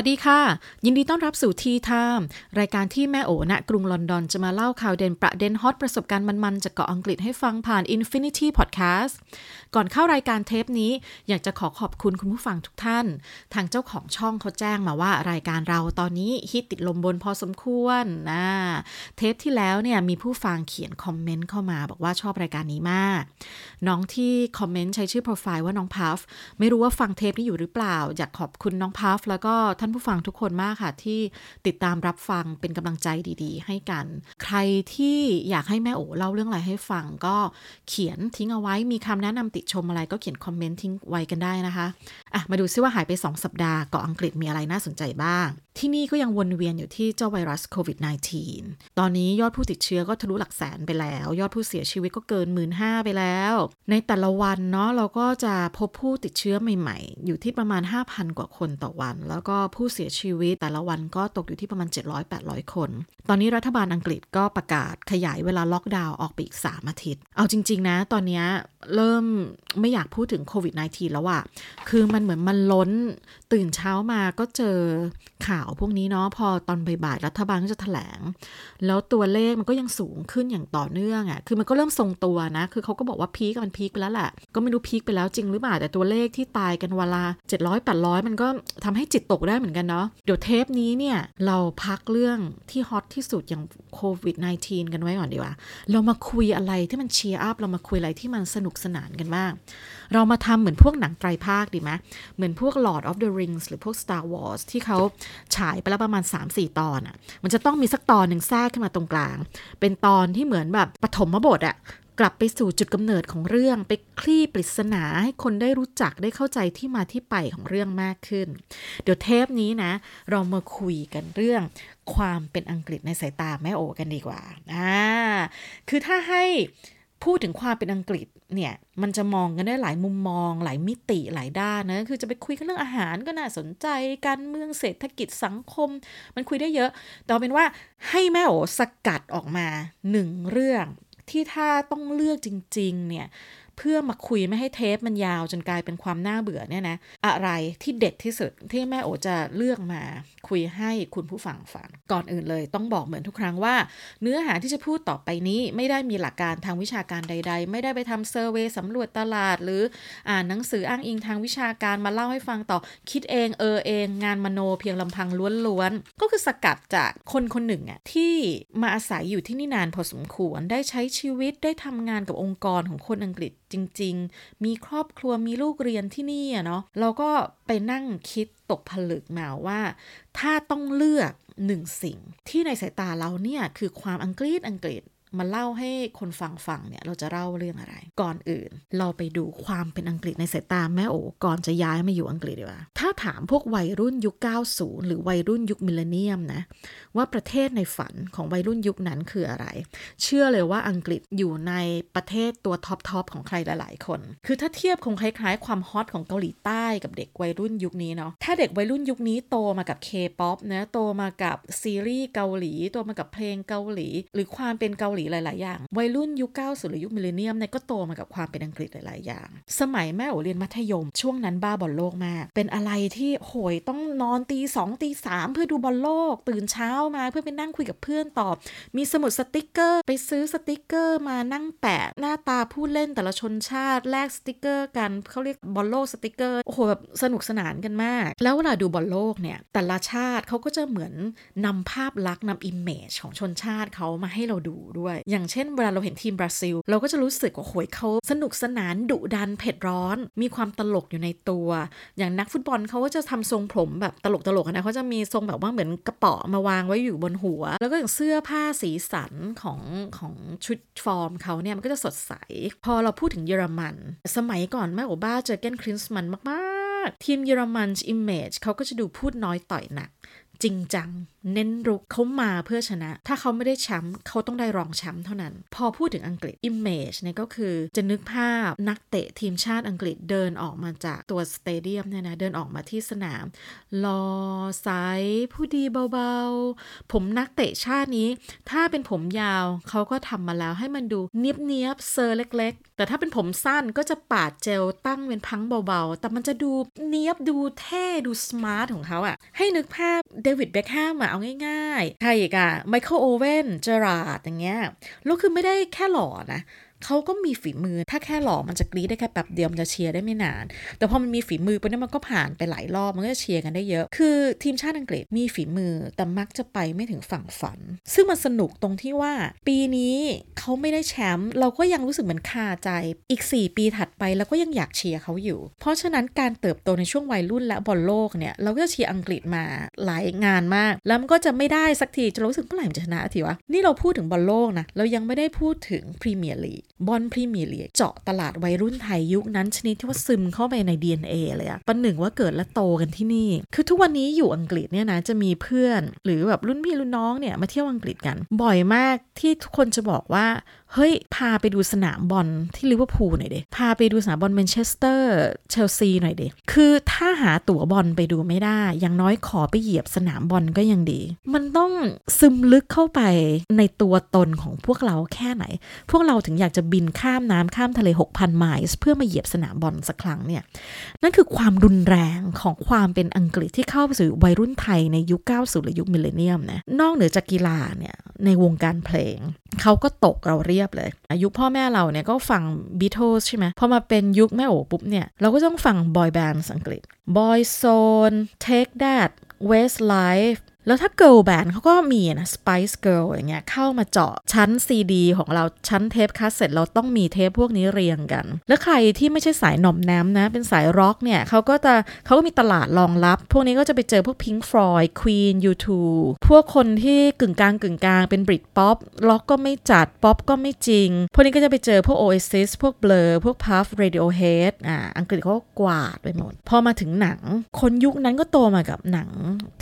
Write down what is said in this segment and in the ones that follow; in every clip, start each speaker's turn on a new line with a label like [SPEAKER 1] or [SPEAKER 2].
[SPEAKER 1] วัสดีค่ะ ยินดีต้อนรับสู่ทีไทม์รายการที่แม่โอณกรุงลอนดอนจะมาเล่าข่าวเด่นประเด็นฮอตประสบการณ์มันๆ จากเกาะอังกฤษให้ฟังผ่าน Infinity Podcast ก่อนเข้ารายการเทปนี้ อยากจะขอขอบคุณคุณผู้ฟังทุกท่าน ทางเจ้าของช่องเขาแจ้งมาว่ารายการเราตอนนี้ฮิตติดลมบนพอสมควรนะเทปที่แล้วเนี่ยมีผู้ฟังเขียนคอมเมนต์เข้ามา บอกว่าชอบรายการนี้มาก น้องที่คอมเมนต์ใช้ชื่อโปรไฟล์ว่าน้องพัฟไม่รู้ว่าฟังเทปนี้อยู่หรือเปล่า อยากขอบคุณน้องพัฟแล้วก็ท่านผู้ฟังทุกคนมากค่ะ ที่ติดตามรับฟังเป็นกำลังใจดีๆ ให้กัน ใครที่อยากให้แม่โอเล่าเรื่องอะไรให้ฟัง ก็เขียนทิ้งเอาไว้มีคำแนะนำติชมอะไรก็เขียนคอมเมนต์ทิ้งไว้กันได้นะคะอะมาดูซิว่าหายไป 2 สัปดาห์เกาะอังกฤษมีอะไรน่าสนใจบ้าง ที่นี่ก็ยังวนเวียนอยู่ที่เจ้าไวรัสโควิด -19 ตอนนี้ยอดผู้ติดเชื้อก็ทะลุหลักแสนไปแล้ว ยอดผู้เสียชีวิตก็เกิน1 5ื่นห้าไปแล้ว ในแต่ละวันเนาะเราก็จะพบผู้ติดเชื้อใหม่ ๆ อยู่ที่ประมาณ 5,000 กว่าคนต่อวัน แล้วก็ผู้เสียชีวิตแต่ละวันก็ตกอยู่ที่ประมาณ 700-800 คน ตอนนี้รัฐบาลอังกฤษก็ประกาศขยายเวลาล็อกดาวน์ออกไปอีก 3 อาทิตย์ เอาจริง ๆ นะ ตอนนี้เริ่มไม่อยากพูดถึงโควิด -19 แล้วอะคือมันเหมือนมันล้นตื่นเช้ามาก็เจอข่าวพวกนี้เนาะพอตอนบ่ายๆรัฐบาลก็จะถแถลง แล้วตัวเลขมันก็ยังสูงขึ้นอย่างต่อเนื่องอะคือมันก็เริ่มทรงตัวนะ คือเขาก็บอกว่าพีกมันพีกไปแล้วแหละก็ไม่รู้พีกไปแล้วจริงหรือเปล่าแต่ตัวเลขที่ตายกันวันละ700 800 มันก็ทำให้จิตตกได้เหมือนกันเนาะเดี๋ยวเทปนี้เนี่ย เราพักเรื่องที่ฮอตที่สุดอย่างโควิด -19 กันไว้ก่อนดีกว่า เรามาคุยอะไรที่มัน cheer up เรามาคุยอะไรที่มันสนุกสนานกันบ้าง เรามาทำเหมือนพวกหนังไตรภาคดีไหมเหมือนพวก Lord of the Rings หรือพวก Star Wars ที่เขาฉายไปแล้วประมาณ 3-4 ตอนอะ่ะมันจะต้องมีสักตอนหนึ่งแทรกขึ้นมาตรงกลาง เป็นตอนที่เหมือนแบบปฐมบทอะ่ะ กลับไปสู่จุดกำเนิดของเรื่องไปคลี่ปริศนาให้คนได้รู้จักได้เข้าใจที่มาที่ไปของเรื่องมากขึ้น เดี๋ยวเทปนี้นะ เรามาคุยกันเรื่อง ความเป็นอังกฤษในสายตาแม่โอกันดีกว่าอ่าคือถ้าให้พูดถึงความเป็นอังกฤษเนี่ยมันจะมองกันได้หลายมุมมอง หลายมิติหลายด้านนะคือจะไปคุยกันเรื่องอาหารก็น่าสนใจการเมืองเศรษฐกิจสังคม มันคุยได้เยอะ แต่เป็นว่าให้แม่โอสกัดออกมาหนึ่งเรื่อง ที่ถ้าต้องเลือกจริง ๆ เนี่ย เพื่อมาคุยไม่ให้เทปมันยาวจนกลายเป็นความน่าเบื่อเนี่ยนะ อะไรที่เด็ดที่สุดที่แม่โอจะเลือกมาคุยให้คุณผู้ฟังฟัง ก่อนอื่นเลยต้องบอกเหมือนทุกครั้งว่า เนื้อหาที่จะพูดต่อไปนี้ไม่ได้มีหลักการทางวิชาการใด ๆ ไม่ได้ไปทำเซอร์เวยสำรวจตลาด หรืออ่านหนังสืออ้างอิงทางวิชาการมาเล่าให้ฟังต่อคิดเองเออเอง งานมโนเพียงลำพังล้วนๆก็คือสกัดจากคนคนหนึ่งอะที่มาอาศัยอยู่ที่นี่นานพอสมควรได้ใช้ชีวิตได้ทำงานกับองค์กรของคนอังกฤษจริง ๆ มีครอบครัวมีลูกเรียนที่นี่อะเนาะเราก็ไปนั่งคิดตกผลึกมาว่า ถ้าต้องเลือกหนึ่งสิ่งที่ในสายตาเราเนี่ยคือความอังกฤษอังกฤษ มาเล่าให้คนฟังฟังเนี่ยเราจะเล่าเรื่องอะไร ก่อนอื่น เราไปดูความเป็นอังกฤษในสายตาแม่โอก่อนจะย้ายมาอยู่อังกฤษดีกว่า ถ้าถามพวกวัยรุ่นยุค 90 หรือวัยรุ่นยุคมิลเลนเนียมนะ ว่าประเทศในฝันของวัยรุ่นยุคนั้นคืออะไร เชื่อเลยว่าอังกฤษอยู่ในประเทศตัวท็อปท็อปของใครหลาย ๆ คน คือถ้าเทียบคงคล้ายๆ ความฮอตของเกาหลีใต้กับเด็กวัยรุ่นยุคนี้เนาะถ้าเด็กวัยรุ่นยุคนี้โตมากับเคป๊อปนะโตมากับซีรีส์เกาหลีโตมากับเพลงเกาหลี หรือความเป็นเกาหลีหลาย ๆ อย่าง วัยรุ่นยุค 90 หรือยุคมิลเลนเนียมเนี่ยก็โตมากับความเป็นอังกฤษหลาย ๆ อย่าง สมัยแม่โอเรียนมัธยม ช่วงนั้นบ้าบอลโลกมาก เป็นอะไรที่โหยต้องนอนตีสองตีสามเพื่อดูบอลโลก ตื่นเช้ามาเพื่อไปนั่งคุยกับเพื่อนตอบ มีสมุดสติกเกอร์ ไปซื้อสติกเกอร์มานั่งแปะหน้าตาผู้เล่นแต่ละชนชาติแลกสติกเกอร์กันเขาเรียกบอลโลกสติกเกอร์โอ้โหแบบสนุกสนานกันมาก แล้วเวลาดูบอลโลกเนี่ยแต่ละชาติเขาก็จะเหมือนนำภาพลักษณ์นำ image ของชนชาติเขามาให้เราดูด้วยอย่างเช่นเวลาเราเห็นทีมบราซิล เราก็จะรู้สึกว่าโหยเขาสนุกสนานดุดันเผ็ดร้อน มีความตลกอยู่ในตัว อย่างนักฟุตบอลเขาก็จะทำทรงผมแบบตลกตลกนะเขาจะมีทรงแบบว่าเหมือนกระเป๋ามาวางไว้อยู่บนหัว แล้วก็อย่างเสื้อผ้าสีสันของของชุดฟอร์มเขาเนี่ยมันก็จะสดใส พอเราพูดถึงเยอรมัน สมัยก่อนแม่โอบ้าเจอร์เกนคลินส์มันน์มาก ๆ ทีมเยอรมัน image เขาก็จะดูพูดน้อยต่อยหนัก จริงจัง เน้นรุกเขามาเพื่อชนะ ถ้าเขาไม่ได้แชมป์เขาต้องได้รองแชมป์เท่านั้น พอพูดถึงอังกฤษ image เนี่ยก็คือจะนึกภาพนักเตะทีมชาติอังกฤษเดินออกมาจากตัว stadium เนี่ยนะเดินออกมาที่สนามหล่อสไตล์ผู้ดีเบาๆ ผมนักเตะชาตินี้ ถ้าเป็นผมยาวเขาก็ทำมาแล้วให้มันดูเนียบเนียบเซอร์เล็ก ๆ แต่ถ้าเป็นผมสั้นก็จะปาดเจลตั้งเป็นพังเบาๆ แต่มันจะดูเนียบดูเท่ดู smart ของเขาอะให้นึกภาพเดวิดเบคแฮมอะเอาง่ายๆ ใครอีกอะไมเคิลโอเวนเจอราร์ดอย่างเงี้ยแล้วคือไม่ได้แค่หล่อนะ เขาก็มีฝีมือ ถ้าแค่หล่อมันจะกรี๊ดได้แค่แป๊บเดียวมันจะเชียร์ได้ไม่นาน แต่พอมันมีฝีมือไปเนี่ยมันก็ผ่านไปหลายรอบมันก็จะเชียร์กันได้เยอะ คือทีมชาติอังกฤษมีฝีมือแต่มักจะไปไม่ถึงฝั่งฝัน ซึ่งมันสนุกตรงที่ว่า ปีนี้เขาไม่ได้แชมป์เราก็ยังรู้สึกเหมือนคาใจอีก 4 ปีถัดไปเราก็ยังอยากเชียร์เขาอยู่ เพราะฉะนั้นการเติบโตในช่วงวัยรุ่นและบอลโลกเนี่ยเราก็จะเชียร์อังกฤษมาหลายงานมาก แล้วมันก็จะไม่ได้สักทีจะรู้สึกเมื่อไหร่มันจะชนะทีวะนี่เราพูดถึงบอลโลกนะเรายังไม่ได้พูดถึงพรีเมียร์ลีก บอลพรีเมียร์ลีกเจาะตลาดวัยรุ่นไทยยุคนั้นชนิดที่ว่าซึมเข้าไปใน DNA เลยอะประหนึ่งว่าเกิดและโตกันที่นี่ คือทุกวันนี้อยู่อังกฤษเนี่ยนะจะมีเพื่อน หรือแบบรุ่นพี่รุ่นน้องเนี่ยมาเที่ยวอังกฤษกัน บ่อยมากที่ทุกคนจะบอกว่า เฮ้ย พาไปดูสนามบอลที่ลิเวอร์พูลหน่อยดิพาไปดูสนามบอลแมนเชสเตอร์ เชลซีหน่อยดิคือถ้าหาตั๋วบอลไปดูไม่ได้ อย่างน้อยขอไปเหยียบสนามบอลก็ยังดี มันต้องซึมลึกเข้าไปในตัวตนของพวกเราแค่ไหน พวกเราถึงอยากจะบินข้ามน้ำข้ามทะเล 6,000 ไมล์เพื่อมาเหยียบสนามบอลสักครั้งเนี่ย นั่นคือความรุนแรงของความเป็นอังกฤษที่เข้าไปสู่วัยรุ่นไทยในยุค 90 และยุคมิลเลนเนียมนะ นอกเหนือจากกีฬาเนี่ย ในวงการเพลงเขาก็ตกเราเรียบเลยอายุพ่อแม่เราเนี่ยก็ฟังบีท l e s ใช่ไหมพอมาเป็นยุคแม่โอ๋ปุ๊บเนี่ย เราก็ต้องฟังบอยแบนด์อังกฤษบอยโซนเทค e ด h a t Westlife แล้วถ้า girl band เขาก็มีนะ Spice Girl อย่างเงี้ยเข้ามาเจาะชั้น CD ของเราชั้นเทปคาสเซ็ตเราต้องมีเทปพวกนี้เรียงกัน แล้วใครที่ไม่ใช่สายหน่อมแนมนะ เป็นสายร็อกเนี่ยเขาก็จะเขาก็มีตลาดรองรับ พวกนี้ก็จะไปเจอพวก Pink Floyd Queen U2 พวกคนที่กึ่งกลางกึ่งกลางเป็นบริ t ป๊อปล็อกก็ไม่จัด ป๊อปก็ไม่จริง พวกนี้ก็จะไปเจอพวก Oasis พวก Blur พวก Pulp Radiohead อ่าอังกฤษเขากวาดไปหมด พอมาถึงหนัง คนยุคนั้นก็โตมากับหนัง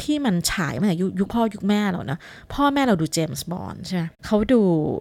[SPEAKER 1] ที่มันฉายมายุคยุคพ่อยุคแม่เรานะพ่อแม่เราดูเจมส์บอนด์ใช่ไหมเขาดู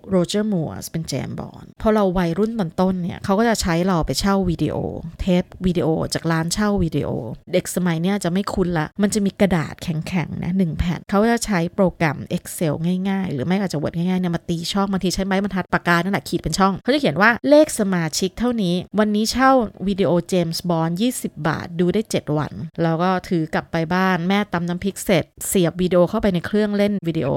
[SPEAKER 1] โรเจอร์มัวร์เป็นเจมส์บอนด์พอเราวัยรุ่นตอนต้นเนี่ยเขาก็จะใช้เราไปเช่าวิดีโอ เทปวิดีโอจากร้านเช่าวิดีโอ เด็กสมัยเนี้ยจะไม่คุ้นละ มันจะมีกระดาษแข็งๆนะหนึ่งแผ่นเขาจะใช้โปรแกรม Excel ง่ายๆ หรือไม่ก็จะ Word ง่ายๆเนี่ยมาตีช่องบางทีใช้ไม้บรรทัดปากกานั่นแหละขีดเป็นช่องเขาจะเขียนว่าเลขสมาชิกเท่านี้ วันนี้เช่าวิดีโอเจมส์บอนด์20 บาทดูได้ 7 วัน แล้วก็ถือกลับไปบ้านแม่ตำน้ำพริกเสร็จ เสียบวิดีโอเข้าไปในเครื่องเล่นวิดีโอ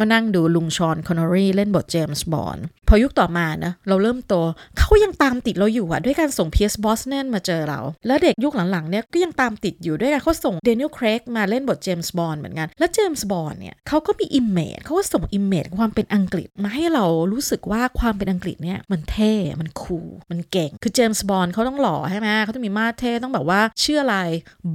[SPEAKER 1] ก็นั่งดูลุงฌอนคอนเนอรี่เล่นบทเจมส์บอนด์พอยุคต่อมานะเราเริ่มโตเขายังตามติดเราอยู่อะด้วยการส่งเพียร์ซ บรอสแนนมาเจอเรา แล้วเด็กยุคหลังๆเนี่ยก็ยังตามติดอยู่ด้วยการเขาส่งแดเนียลเคร็กมาเล่นบทเจมส์บอนด์เหมือนกัน แล้วเจมส์บอนด์เนี่ยเขาก็มี image เขาก็ส่ง image ความเป็นอังกฤษมาให้เรารู้สึกว่าความเป็นอังกฤษเนี่ยมันเท่มัน cool มันเก่งคือเจมส์บอนด์เขาต้องหล่อใช่ไหมเขาต้องมีมาดเท่ต้องแบบว่าชื่ออะไร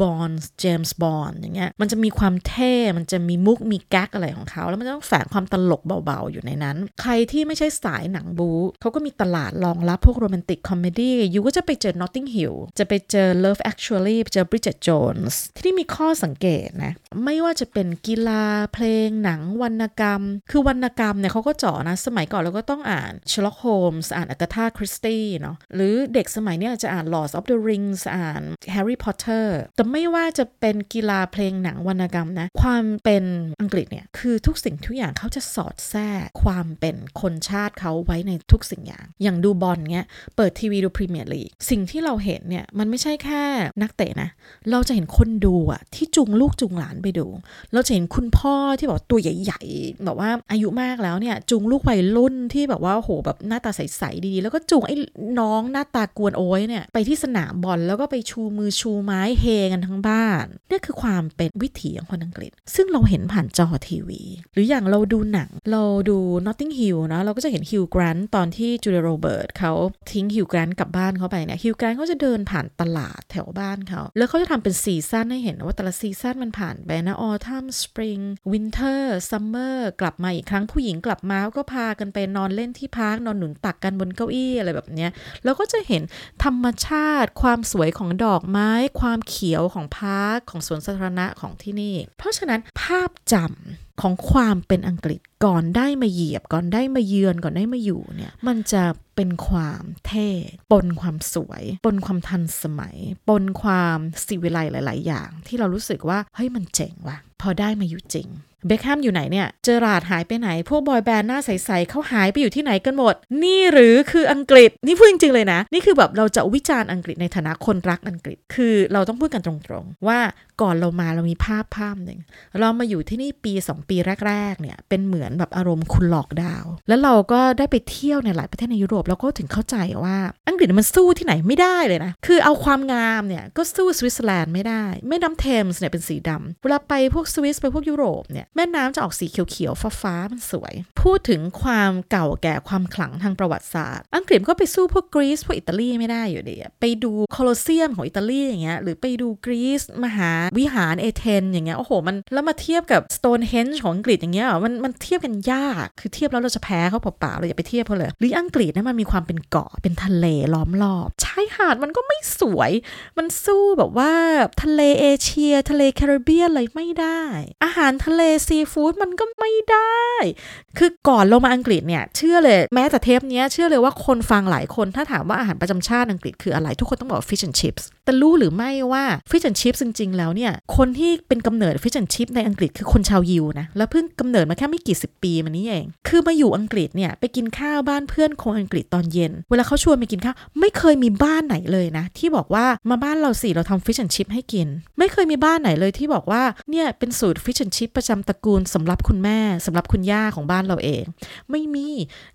[SPEAKER 1] บอนด์เจมส์บอนด์อย่างเงี้ยมันจะมีความเท่มันจะมีมุกมีแก๊กอะไรของเขา แล้วมันต้องแฝงความตลกเบาๆอยู่ในนั้น ใครที่ไม่ใช่สายหนังบู๊เขาก็มีตลาดรองรับพวก romantic comedy you ก็จะไปเจอ Notting Hill จะไปเจอ Love Actually เจอ Bridget Jones ทีนี้มีข้อสังเกตนะ ไม่ว่าจะเป็นกีฬาเพลงหนังวรรณกรรม คือวรรณกรรมเนี่ยเขาก็เจาะนะ สมัยก่อนเราก็ต้องอ่าน Sherlock Holmes อ่านอ g a t h a Christie เนาะหรือเด็กสมัยนี้จะอ่าน Lord of the Rings อ่าน Harry Potter แต่ไม่ว่าจะเป็นกีฬาเพลงหนังวรรณกรรมนะ ความเป็นอังกฤษเนี่ยคือทุกสิ่งทุกอย่างเขาจะสอดแทรกความเป็นคนชาติเขาไว้ในทุกสิ่งอย่าง อย่างดูบอลเงี้ยเปิดทีวีดูพรีเมียร์ลีกสิ่งที่เราเห็นเนี่ยมันไม่ใช่แค่นักเตะนะ เราจะเห็นคนดูอะที่จูงลูกจูงหลานไปดู เราจะเห็นคุณพ่อที่แบบตัวใหญ่ๆแบบว่าอายุมากแล้วเนี่ยจูงลูกวัยรุ่นที่แบบว่าโหแบบหน้าตาใสๆดีๆ แล้วก็จูงไอ้น้องหน้าตากวนโอ้ยเนี่ยไปที่สนามบอลแล้วก็ไปชูมือชูไม้เฮกันทั้งบ้านนี่คือความเป็นวิถีของคนอังกฤษ ซึ่งเราเห็นผ่านจอทีวี หรืออย่างเราดูหนัง เราดู Notting Hill นะเราก็จะเห็นฮิวแกรนตอนที่จูเลียโรเบิร์ตเขาทิ้งฮิวจ์ แกรนต์กลับบ้านเขาไปเนี่ยฮิวจ์ แกรนต์เขาจะเดินผ่านตลาดแถวบ้านเขา แล้วเขาจะทำเป็น season ให้เห็นว่าแต่ละ season มันผ่านไปนะ autumn spring winter summer กลับมาอีกครั้งผู้หญิงกลับมาก็พากันไปนอนเล่นที่พักนอนหนุนตักกันบนเก้าอี้อะไรแบบเนี้ยแล้วก็จะเห็นธรรมชาติ ความสวยของดอกไม้ ความเขียวของ park ของสวนสาธารณะของที่นี่ เพราะฉะนั้นภาพจำของความเป็นอังกฤษก่อนได้มาเหยียบก่อนได้มาเยือนก่อนได้มาอยู่เนี่ยมันจะเป็นความเท่ปนความสวย ปนความทันสมัย ปนความสิวิไลหลาย ๆ อย่าง ที่เรารู้สึกว่าเฮ้ยมันเจ๋งว่ะ พอได้มาอยู่จริง เบคแฮมอยู่ไหนเนี่ย เจอราดหายไปไหน พวกบอยแบนด์หน้าใสๆเขาหายไปอยู่ที่ไหนกันหมด นี่หรือคืออังกฤษ นี่พูดจริงๆเลยนะ นี่คือแบบเราจะวิจารณ์อังกฤษในฐานะคนรักอังกฤษ คือเราต้องพูดกันตรงๆ ว่าก่อนเรามาเรามีภาพภาพหนึ่ง เรามาอยู่ที่นี่ปี 2 ปีแรก ๆ เนี่ย เป็นเหมือนแบบอารมณ์คุณหลอกดาว แล้วเราก็ได้ไปเที่ยวในหลายประเทศในยุโรปแล้วก็ถึงเข้าใจว่าอังกฤษมันสู้ที่ไหนไม่ได้เลยนะ คือเอาความงามเนี่ยก็สู้สวิตเซอร์แลนด์ไม่ได้แม่น้ำเทมส์เนี่ยเป็นสีดำเวลาไปพวกสวิสไปพวกยุโรปเนี่ยแม่น้ำจะออกสีเขียวๆฟ้าๆมันสวย พูดถึงความเก่าแก่ความขลังทางประวัติศาสตร์ อังกฤษก็ไปสู้พวกกรีซพวกอิตาลีไม่ได้อยู่ดีไปดูโคลอสเซียมของอิตาลีอย่างเงี้ยหรือไปดูกรีซมหาวิหารเอเธนส์อย่างเงี้ยโอ้โหมันแล้วมาเทียบกับสโตนเฮนจ์ของอังกฤษอย่างเงี้ยมันมันเทียบกันยากคือเทียบแล้วเราจะแพ้เขาเปล่าๆเราอย่าไปเทียบเขาเลย หรืออังกฤษนะมันมีความเป็นเกาะเป็นทะเลล้อมรอบชายหาดมันก็ไม่สวย มันสู้แบบว่าทะเลเอเชีย ทะเลแคริบเบียนอะไรไม่ได้ อาหารทะเลซีฟู้ดมันก็ไม่ได้ คือก่อนลงมาอังกฤษเนี่ยเชื่อเลยแม้แต่เทปนี้เชื่อเลยว่าคนฟังหลายคนถ้าถามว่าอาหารประจำชาติอังกฤษคืออะไร ทุกคนต้องบอก fish and chips แต่รู้หรือไม่ว่า fish and chips จริง ๆ แล้วเนี่ย คนที่เป็นกำเนิด fish and chips ในอังกฤษคือคนชาวยิวนะ แล้วเพิ่งกำเนิดมาแค่ไม่กี่สิบปีมานี้เอง คือมาอยู่อังกฤษเนี่ย ไปกินข้าวบ้านเพื่อนคนอังกฤษตอนเย็น เวลาเขาชวนไปกินข้าว ไม่เคยมีบ้านไหนเลยนะ ที่บอกว่ามาบ้านเราสิเราทำ fish and chip ให้กิน ไม่เคยมีบ้านไหนเลยที่บอกว่าเนี่ยเป็นสูตร fish and chip ประจำตระกูลสำหรับคุณแม่สำหรับคุณย่าของบ้านเราเอง ไม่มี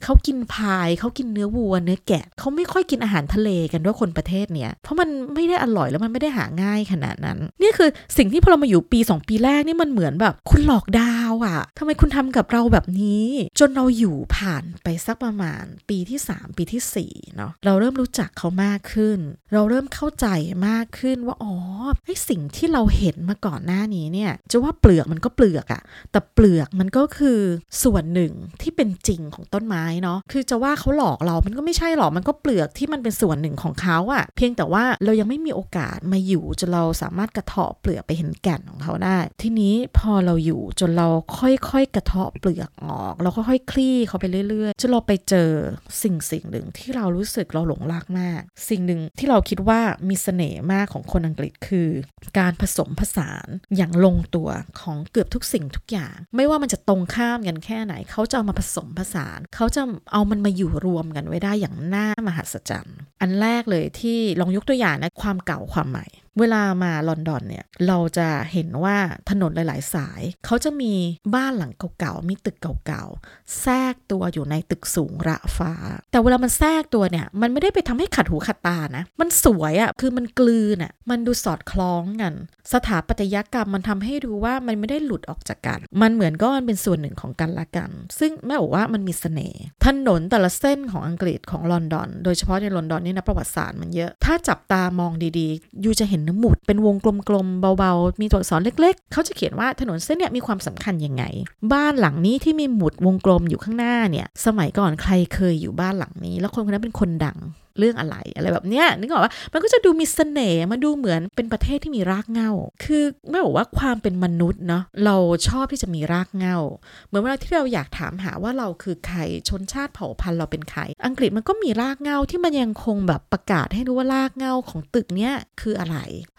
[SPEAKER 1] เขากินพายเขากินเนื้อวัวเนื้อแกะเขาไม่ค่อยกินอาหารทะเลกันด้วยคนประเทศเนี้ยเพราะมันไม่ได้อร่อยแล้วมันไม่ได้หาง่ายขนาดนั้น นี่คือสิ่งที่พอเรามาอยู่ปี 2 ปีแรกนี่มันเหมือนแบบ คุณหลอกดาวอะ่ะทำไมคุณทำกับเราแบบนี้ จนเราอยู่ผ่านไปสักประมาณ ปีที่ 3 ปีที่4เนาะเราเริ่มรู้จักเขามากขึ้น เราเริ่มเข้าใจมากขึ้นว่าอ๋อไอสิ่งที่เราเห็นมาก่อนหน้านี้เนี่ยจะว่าเปลือกมันก็เปลือกอะแต่เปลือกมันก็คือส่วนหนึ่งที่เป็นจริงของต้นไม้เนาะคือจะว่าเขาหลอกเรามันก็ไม่ใช่หรอกมันก็เปลือกที่มันเป็นส่วนหนึ่งของเขาอะเพียงแต่ว่าเรายังไม่มีโอกาสมาอยู่จนเราสามารถกระเทาะเปลือกไปเห็นแก่นของเขาได้ ทีนี้พอเราอยู่จนเราค่อยๆกระเทาะเปลือกออกเราค่อยๆคลี่เขาไปเรื่อยๆจนเราไปเจอสิ่งสิ่งหนึ่งที่เรารู้สึกเราหลงรักมาก สิ่งหนึ่งที่เราคิดว่ามีเสน่ห์มากของคนอังกฤษคือ การผสมผสานอย่างลงตัวของเกือบทุกสิ่งทุกอย่าง ไม่ว่ามันจะตรงข้ามกันแค่ไหน เขาจะเอามาผสมผสาน เขาจะเอามันมาอยู่รวมกันไว้ได้อย่างน่ามหัศจรรย์ อันแรกเลยที่ลองยกตัวอย่างนะความเก่าความใหม่เวลามาลอนดอนเนี่ย เราจะเห็นว่าถนนหลาย ๆ สาย เขาจะมีบ้านหลังเก่าๆ มีตึกเก่าๆ แทรกตัวอยู่ในตึกสูงระฟ้า แต่เวลามันแทรกตัวเนี่ย มันไม่ได้ไปทำให้ขัดหูขัดตานะ มันสวยอะ่ะ คือมันกลืนอะ่ะ มันดูสอดคล้องกัน สถาปัตยกรรมมันทำให้ดูว่ามันไม่ได้หลุดออกจากกัน มันเหมือนก็มันเป็นส่วนหนึ่งของกันละกัน ซึ่งแม่บอกว่ามันมีเสน่ห์ ถนนแต่ละเส้นของอังกฤษของลอนดอน โดยเฉพาะในลอนดอนนี่นะประวัติศาสตร์มันเยอะ ถ้าจับตามองดีๆ ยูจะเห็นนหมุดเป็นวงกลมๆเบาๆ มีตัวอักษรเล็กๆ เขาจะเขียนว่าถนนเส้นเนี้ยมีความสำคัญยังไง บ้านหลังนี้ที่มีหมุดวงกลมอยู่ข้างหน้าเนี่ย สมัยก่อนใครเคยอยู่บ้านหลังนี้ แล้วคนคนนั้นเป็นคนดัง เรื่องอะไรอะไรแบบเนี้ยนึกออกว่ามันก็จะดูมีเสน่ห์มาดูเหมือนเป็นประเทศที่มีรากเหง้า คือไม่บอกว่าความเป็นมนุษย์เนาะเราชอบที่จะมีรากเหง้า เหมือนเวลาที่เราอยากถามหาว่าเราคือใครชนชาติเผ่าพันธุ์เราเป็นใคร อังกฤษมันก็มีรากเหง้าที่มันยังคงแบบประกาศให้รู้ว่ารากเหง้าของตึกเนี้ยคืออะไร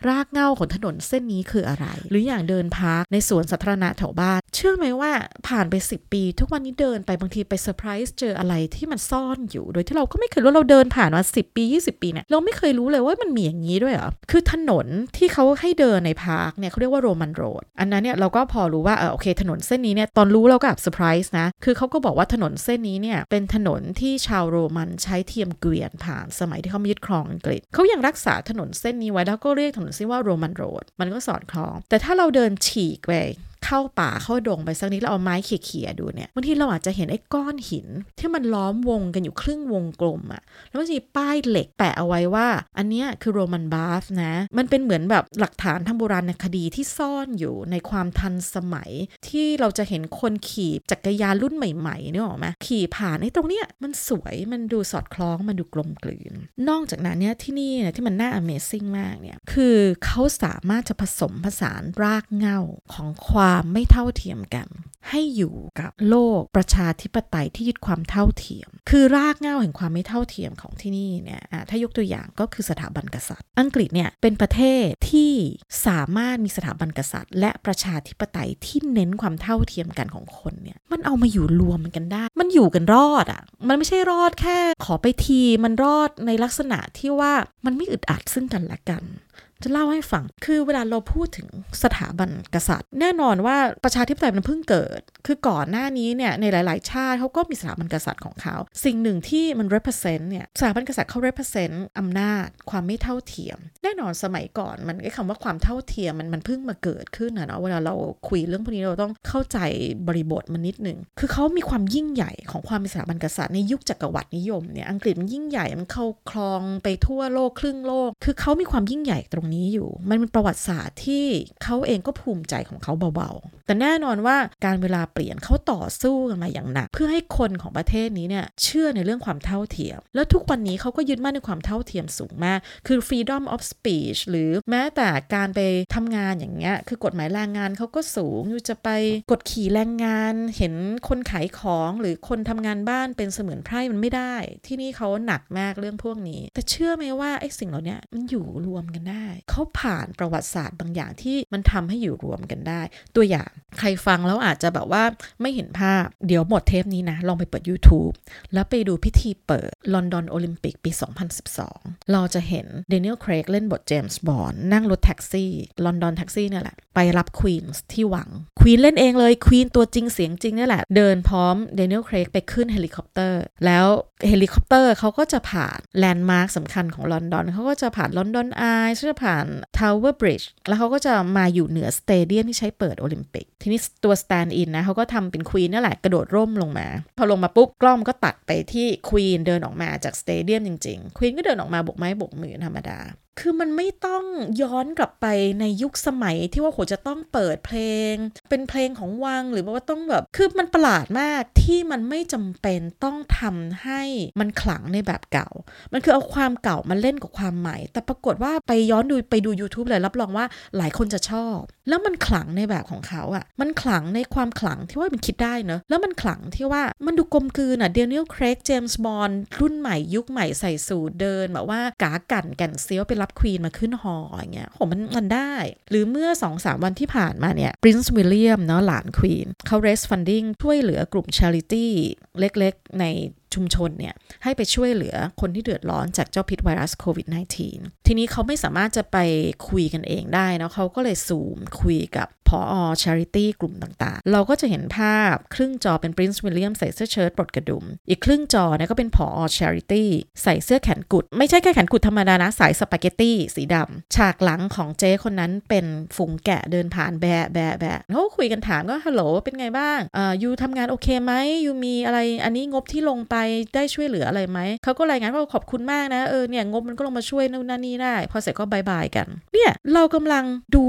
[SPEAKER 1] รากเหง้าของถนนเส้นนี้คืออะไร หรืออย่างเดิน park ในสวนสาธารณะแถวบ้าน เชื่อไหมว่าผ่านไป 10 ปี ทุกวันนี้เดินไปบางทีไปเซอร์ไพรส์เจออะไรที่มันซ่อนอยู่ โดยที่เราก็ไม่เคยรู้เราเดินผ่านมา10 ปี 20 ปีเนี่ยเราไม่เคยรู้เลยว่ามันมีอย่างนี้ด้วยเหรอคือถนนที่เขาให้เดินใน park เนี่ยเขาเรียกว่า Roman road อันนั้นเนี่ยเราก็พอรู้ว่าเออโอเค ถนนเส้นนี้เนี่ยตอนรู้เราก็แบบเซอร์ไพรส์นะคือเขาก็บอกว่าถนนเส้นนี้เนี่ยเป็นถนนที่ชาวโรมันใช้เทียมเกวียนผ่านสมัยที่เขามายึดครองอังกฤษเขายังรักษาถนนเส้นนี้ไว้แล้วก็เรียกถนนเส้นว่า Roman road มันก็สอดคล้อง แต่ถ้าเราเดินฉีกไป เข้าป่าเข้าดงไปสักนิดแล้วเอาไม้เขี่ยๆดูเนี่ยบางทีเราอาจจะเห็นไอ้ก้อนหิน ที่มันล้อมวงกันอยู่ครึ่งวงกลมอะ่ะแล้วมันมีป้ายเหล็กแปะเอาไว้ว่า อันเนี้ยคือโรมันบาฟนะ มันเป็นเหมือนแบบหลักฐานทางโบราณคดีที่ซ่อนอยู่ในความทันสมัย ที่เราจะเห็นคนขี่จักรยานรุ่นใหม่ๆนี่หรอไหมขี่ผ่านไอ้ตรงเนี้ยมันสวยมันดูสอดคล้องมันดูกลมกลืน นอกจากนั้นเนี่ยที่นี่เนี่ยที่มันน่า Amazing มากเนี่ยคือเขาสามารถจะผสมผสานรากเหง้าของความความไม่เท่าเทียมกัน ให้อยู่กับโลกประชาธิปไตยที่ยึดความเท่าเทียม คือรากเหง้าแห่งความไม่เท่าเทียมของที่นี่เนี่ยถ้ายกตัวอย่างก็คือสถาบันกษัตริย์ อังกฤษเนี่ยเป็นประเทศที่สามารถมีสถาบันกษัตริย์ และประชาธิปไตยที่เน้นความเท่าเทียมกันของคนเนี่ยมันเอามาอยู่รวมกันได้ มันอยู่กันรอดอะ่ะมันไม่ใช่รอดแค่ ขอไปทีมันรอดในลักษณะที่ว่ามันไม่อึดอัดซึ่งกันและกัน จะเล่าให้ฟัง คือเวลาเราพูดถึงสถาบันกษัตริย์ แน่นอนว่าประชาธิปไตยมันเพิ่งเกิด คือก่อนหน้านี้เนี่ยในหลาย ๆ ชาติเขาก็มีสถาบันกษัตริย์ของเขา สิ่งหนึ่งที่มัน represent เนี่ยสถาบันกษัตริย์เขา represent อำนาจ ความไม่เท่าเทียม แน่นอนสมัยก่อนมันไอ้คำว่าความเท่าเทียมมันมันเพิ่งมาเกิดขึ้นนะเนาะเวลาเราคุยเรื่องพวกนี้เราต้องเข้าใจบริบทมันนิดหนึ่งคือเขามีความยิ่งใหญ่ของความเป็นสถาบันกษัตริย์ในยุคจักรวรรดินิยมเนี่ยอังกฤษมันยิ่งใหญ่มันเข้าคลองไปทั่วโลกครึ่งโลก คือเขามีความยิ่งใหญ่ตรงนี้อยู่ มันประวัติศาสตร์ที่เขาเองก็ภูมิใจของเขาเบาๆ แต่แน่นอนว่าการเวลาเปลี่ยนเขาต่อสู้กันมาอย่างหนัก เพื่อให้คนของประเทศนี้เนี่ยเชื่อในเรื่องความเท่าเทียม แล้วทุกวันนี้เขาก็ยึดมั่นในความเท่าเทียมสูงมาก คือ freedom of speech หรือแม้แต่การไปทำงานอย่างเงี้ยคือกฎหมายแรงงานเขาก็สูงอยู่จะไปกดขี่แรงงาน เห็นคนขายของหรือคนทำงานบ้านเป็นเสมือนไพร่มันไม่ได้ ที่นี่เขาหนักมากเรื่องพวกนี้ แต่เชื่อไหมว่าไอ้สิ่งเหล่านี้มันอยู่รวมกันได้เขาผ่านประวัติศาสตร์บางอย่างที่มันทำให้อยู่รวมกันได้ ตัวอย่างใครฟังแล้วอาจจะแบบว่าไม่เห็นภาพ เดี๋ยวหมดเทปนี้นะ ลองไปเปิด YouTube แล้วไปดูพิธีเปิดลอนดอนโอลิมปิกปี 2012 เราจะเห็นเดนิเอลเครกเล่นบทเจมส์บอนด์นั่งรถแท็กซี่ลอนดอนแท็กซี่เนี่ยแหละ ไปรับ Queen ที่วัง Queen เล่นเองเลย Queen ตัวจริงเสียงจริงนี่แหละ เดินพร้อมเดนิเอลเครกไปขึ้นเฮลิคอปเตอร์ แล้วเฮลิคอปเตอร์เขาก็จะผ่านแลนด์มาร์คสำคัญของลอนดอนเขาก็จะผ่าน London Eyeซ์จะผ่าน Tower Bridge แล้วเขาก็จะมาอยู่เหนือ stadium ที่ใช้เปิดโอลิมปิก ทีนี้ตัว stand-in นะเขาก็ทำเป็น Queen นั่นแหละกระโดดร่มลงมา พอลงมาปุ๊บกล้องก็ตัดไปที่ Queen เดินออกมาจาก stadium จริงๆ Queen ก็เดินออกมาโบกไม้โบกมือธรรมดา คือมันไม่ต้องย้อนกลับไปในยุคสมัยที่ว่าโหจะต้องเปิดเพลง เป็นเพลงของวังหรือว่าต้องแบบ คือมันประหลาดมากที่มันไม่จำเป็นต้องทำให้มันขลังในแบบเก่า มันคือเอาความเก่ามาเล่นกับความใหม่ แต่ปรากฏว่าไปย้อนดูไปดู YouTube เลยรับรองว่าหลายคนจะชอบ แล้วมันขลังในแบบของเขาอะ่ะ มันขลังในความขลังที่ว่ามันคิดได้เนอะแล้วมันขลังที่ว่ามันดูกลมกลืนอะเดนิเอลเครกเจมส์บอนด์รุ่นใหม่ยุคใหม่ใส่สูทเดินแบบว่ากากันแก่นเซี้ยวไปรับ Queen มาขึ้น ฮ.อย่างเงี้ยโหมันมันได้ หรือเมื่อ2อสวันที่ผ่านมาเนี่ย Prince วิลเลียมเนาะหลาน Queen เขา raise funding ช่วยเหลือกลุ่ม charityเล็กๆ ในชุมชนเนี่ยให้ไปช่วยเหลือคนที่เดือดร้อนจากเจ้าพิษไวรัสโควิด -19 ทีนี้เขาไม่สามารถจะไปคุยกันเองได้นะเขาก็เลยซูมคุยกับ พออ charity กลุ่มต่างๆ เราก็จะเห็นภาพครึ่งจอเป็น Prince William ใส่เสื้อเชิ้ตปลดกระดุม อีกครึ่งจอเนี่ยก็เป็นพออ charity ใส่เสื้อแขนกุด ไม่ใช่แค่แขนกุดธรรมดานะสายสปาเกตตี้สีดำฉากหลังของเจ๊คนนั้นเป็นฝูงแกะเดินผ่านแบะแบะแบะเขาคุยกันถามก็ฮัลโหลเป็นไงบ้างอ่ายูทำงานโอเคไหมยูมีอะไรอันนี้งบที่ลงไปได้ช่วยเหลืออะไรไหมเขาก็รายงานว่าขอบคุณมากนะเออเนี่ยงบมันก็ลงมาช่วยนู่นนั่นนี่ได้ พอเสร็จก็บายบายกัน เนี่ยเรากำลังดู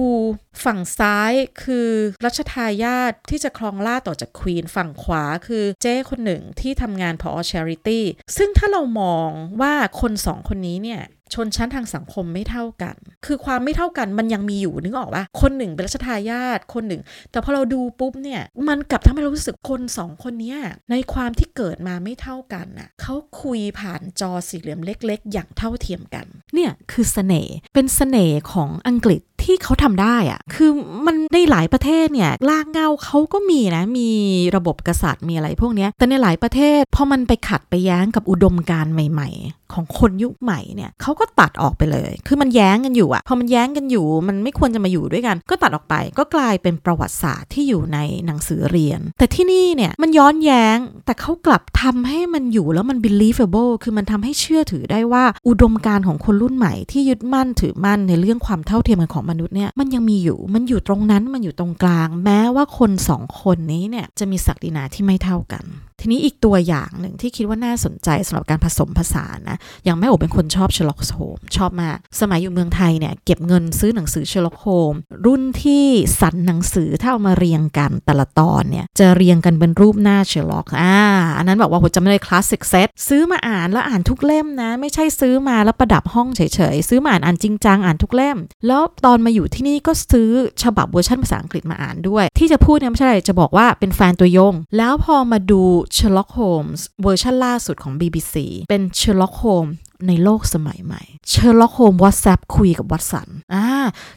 [SPEAKER 1] ฝั่งซ้ายคือรัชทายาทที่จะครองล่าต่อจากควีนฝั่งขวาคือเจ้คนหนึ่งที่ทำงานพอชาริตี้ซึ่งถ้าเรามองว่าคนสองคนนี้เนี่ยชนชั้นทางสังคมไม่เท่ากัน คือความไม่เท่ากันมันยังมีอยู่นึกออกปะคนหนึ่งเป็นรัชทายาทคนหนึ่ง แต่พอเราดูปุ๊บเนี่ย มันกลับทำให้เรารู้สึกคนสองคนนี้ในความที่เกิดมาไม่เท่ากันน่ะเขาคุยผ่านจอสี่เหลี่ยมเล็ก ๆ อย่างเท่าเทียมกัน เนี่ยคือเสน่ห์ เป็นเสน่ห์ของอังกฤษ ที่เขาทำได้อะคือมันในหลายประเทศเนี่ยลากเงาเขาก็มีนะ มีระบบกษัตริย์มีอะไรพวกนี้แต่ในหลายประเทศพอมันไปขัดไปแย้งกับอุดมการใหม่ ๆ ของคนยุคใหม่เนี่ยเขาก็ตัดออกไปเลย คือมันแย้งกันอยู่อะพอมันแย้งกันอยู่ มันไม่ควรจะมาอยู่ด้วยกัน ก็ตัดออกไป ก็กลายเป็นประวัติศาสตร์ที่อยู่ในหนังสือเรียน แต่ที่นี่เนี่ยมันย้อนแย้ง แต่เขากลับทำให้มันอยู่แล้วมัน believable คือมันทำให้เชื่อถือได้ว่าอุดมการณ์ของคนรุ่นใหม่ที่ยึดมั่นถือมั่นในเรื่องความเท่าเทียมกันของมนุษย์เนี่ยมันยังมีอยู่ มันอยู่ตรงนั้นมันอยู่ตรงกลาง แม้ว่าคนสองคนนี้เนี่ยจะมีศักดินาที่ไม่เท่ากัน ทีนี้อีกตัวอย่างหนึ่งที่คิดว่าน่าสนใจสำหรับการผสมผสานนะ อย่างแม่โอเป็นคนชอบ Sherlock Holmes ชอบมาก สมัยอยู่เมืองไทยเนี่ยเก็บเงินซื้อหนังสือ Sherlock Holmesรุ่นที่สันหนังสือถ้าเอามาเรียงกันแต่ละตอนเนี่ยจะเรียงกันเป็นรูปหน้า Sherlock อ่าอันนั้นบอกว่าผมจำไม่ได้ classic set ซื้อมาอ่านแล้วอ่านทุกเล่มนะ ไม่ใช่ซื้อมาแล้วประดับห้องเฉยๆซื้อมาอ่านอ่านจริงจังอ่านทุกเล่ม แล้วตอนมาอยู่ที่นี่ก็ซื้อฉบับเวอร์ชันภาษาอังกฤษมาอ่านด้วย ที่จะพูดเนี่ยไม่ใช่อะไรจะบอกว่าเป็นแฟนตัวยง แล้วพอมาดู Sherlock Holmes เวอร์ชันล่าสุดของ BBC เป็น Sherlock Holmes ในโลกสมัยใหม่ Sherlock Holmes WhatsApp คุยกับวัตสันอ่า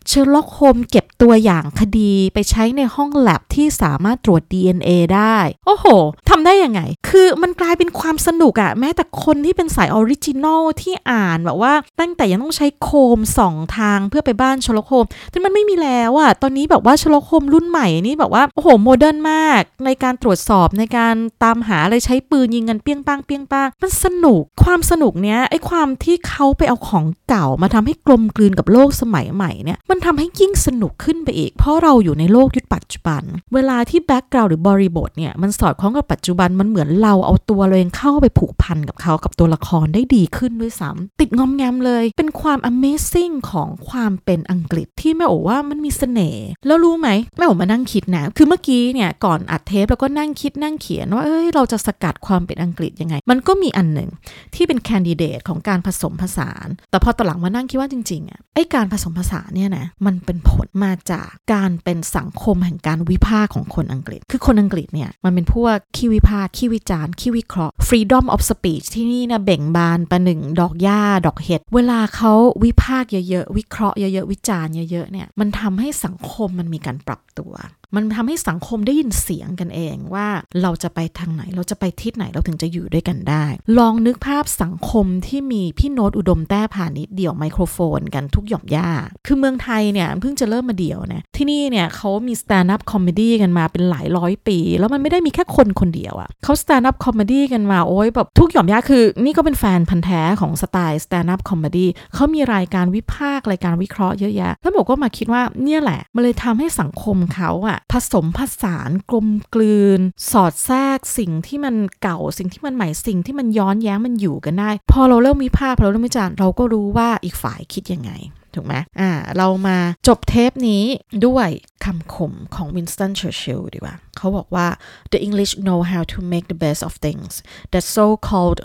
[SPEAKER 1] Sherlock Holmes เก็บตัวอย่างคดีไปใช้ในห้องแลบที่สามารถตรวจ DNA ได้ โอ้โหทำได้ยังไง คือมันกลายเป็นความสนุกอะแม้แต่คนที่เป็นสาย original ที่อ่านแบบว่า ตั้งแต่ยังต้องใช้โคมส่องทางเพื่อไปบ้าน Sherlock Holmes แต่มันไม่มีแล้วอะตอนนี้แบบว่า Sherlock Holmes รุ่นใหม่นี่แบบว่าโอ้โห modern มาก ในการตรวจสอบในการตามหาอะไรใช้ปืนยิงกันเปี้ยงป้างเปี้ยงป้างมันสนุกความสนุกเนี้ยไอ้ความความที่เขาไปเอาของเก่ามาทำให้กลมกลืนกับโลกสมัยใหม่เนี่ยมันทำให้ยิ่งสนุกขึ้นไปอีก เพราะเราอยู่ในโลกยุคปัจจุบัน เวลาที่ background หรือบริบทเนี่ยมันสอดคล้องกับปัจจุบันมันเหมือนเราเอาตัวเราเองเข้าไปผูกพันกับเขากับตัวละครได้ดีขึ้นด้วยซ้ำติดงอมแงมเลย เป็นความ Amazing ของความเป็นอังกฤษที่แม่โอว่ามันมีเสน่ห์แล้วรู้ไหมแม่โอมานั่งคิดนะคือเมื่อกี้เนี่ยก่อนอัดเทปแล้วก็นั่งคิดนั่งเขียนว่าเอ้ยเราจะสกัดความเป็นอังกฤษยังไง มันก็มีอันหนึ่งที่เป็น candidate ของการผสมผสาน แต่พอตอนหลังมานั่งคิดว่าจริงๆอะไอ้การผสมผสานเนี่ยนะมันเป็นผลมาจากการเป็นสังคมแห่งการวิพากษ์ของคนอังกฤษ คือคนอังกฤษเนี่ยมันเป็นพวกขี้วิพากษ์ขี้วิจารณ์ขี้วิเคราะห์ freedom of speech ที่นี่นะเบ่งบานประหนึ่งดอกหญ้าดอกเห็ดเวลาเขาวิพากษ์เยอะๆวิเคราะห์เยอะๆวิจารณ์เยอะๆเนี่ยมันทำให้สังคมมันมีการปรับตัว มันทำให้สังคมได้ยินเสียงกันเองว่าเราจะไปทางไหนเราจะไปทิศไหนเราถึงจะอยู่ด้วยกันได้ ลองนึกภาพสังคมที่มีพี่โน้ตอุดมแต้พาณิชย์เดี่ยวไมโครโฟนกันทุกหย่อมย่าคือเมืองไทยเนี่ยเพิ่งจะเริ่มมาเดี่ยวนะที่นี่เนี่ยเขามี stand up comedy กันมาเป็นหลายร้อยปี แล้วมันไม่ได้มีแค่คนคนเดียวอะเขา stand up comedy กันมาโอ้ยแบบทุกหย่อมย่าคือ นี่ก็เป็นแฟนพันธ์แท้ของสไตล์ stand up comedy เขามีรายการวิพากษ์รายการวิเคราะห์เยอะแยะแล้วบอกก็มาคิดว่าเนี่ยแหละมันเลยทำให้สังคมเขาอะผสมผสานกลมกลืน สอดแทรกสิ่งที่มันเก่าสิ่งที่มันใหม่สิ่งที่มันย้อนแย้งมันอยู่กันได้ พอเราเริ่มวิพากษ์พอเราเริ่มวิจารณ์เราก็รู้ว่าอีกฝ่ายคิดยังไงถูกไหมอ่า เรามาจบเทปนี้ด้วยคำคมของวินสตันเชอร์ชิลดีกว่า เขาบอกว่า the English know how to make the best of things that so-called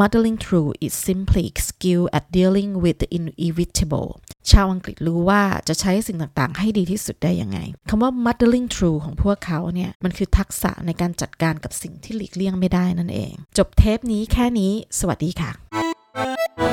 [SPEAKER 1] muddling through is simply skill at dealing with the inevitable ชาวอังกฤษรู้ว่าจะใช้สิ่งต่างๆ ให้ดีที่สุดได้ยังไงคำว่า muddling through ของพวกเขาเนี่ยมันคือทักษะในการจัดการกับสิ่งที่หลีกเลี่ยงไม่ได้นั่นเอง จบเทปนี้แค่นี้ สวัสดีค่ะ